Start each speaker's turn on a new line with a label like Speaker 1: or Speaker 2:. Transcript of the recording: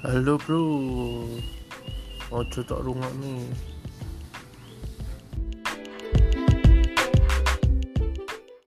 Speaker 1: Hello bro. Ojo tak rungok ni.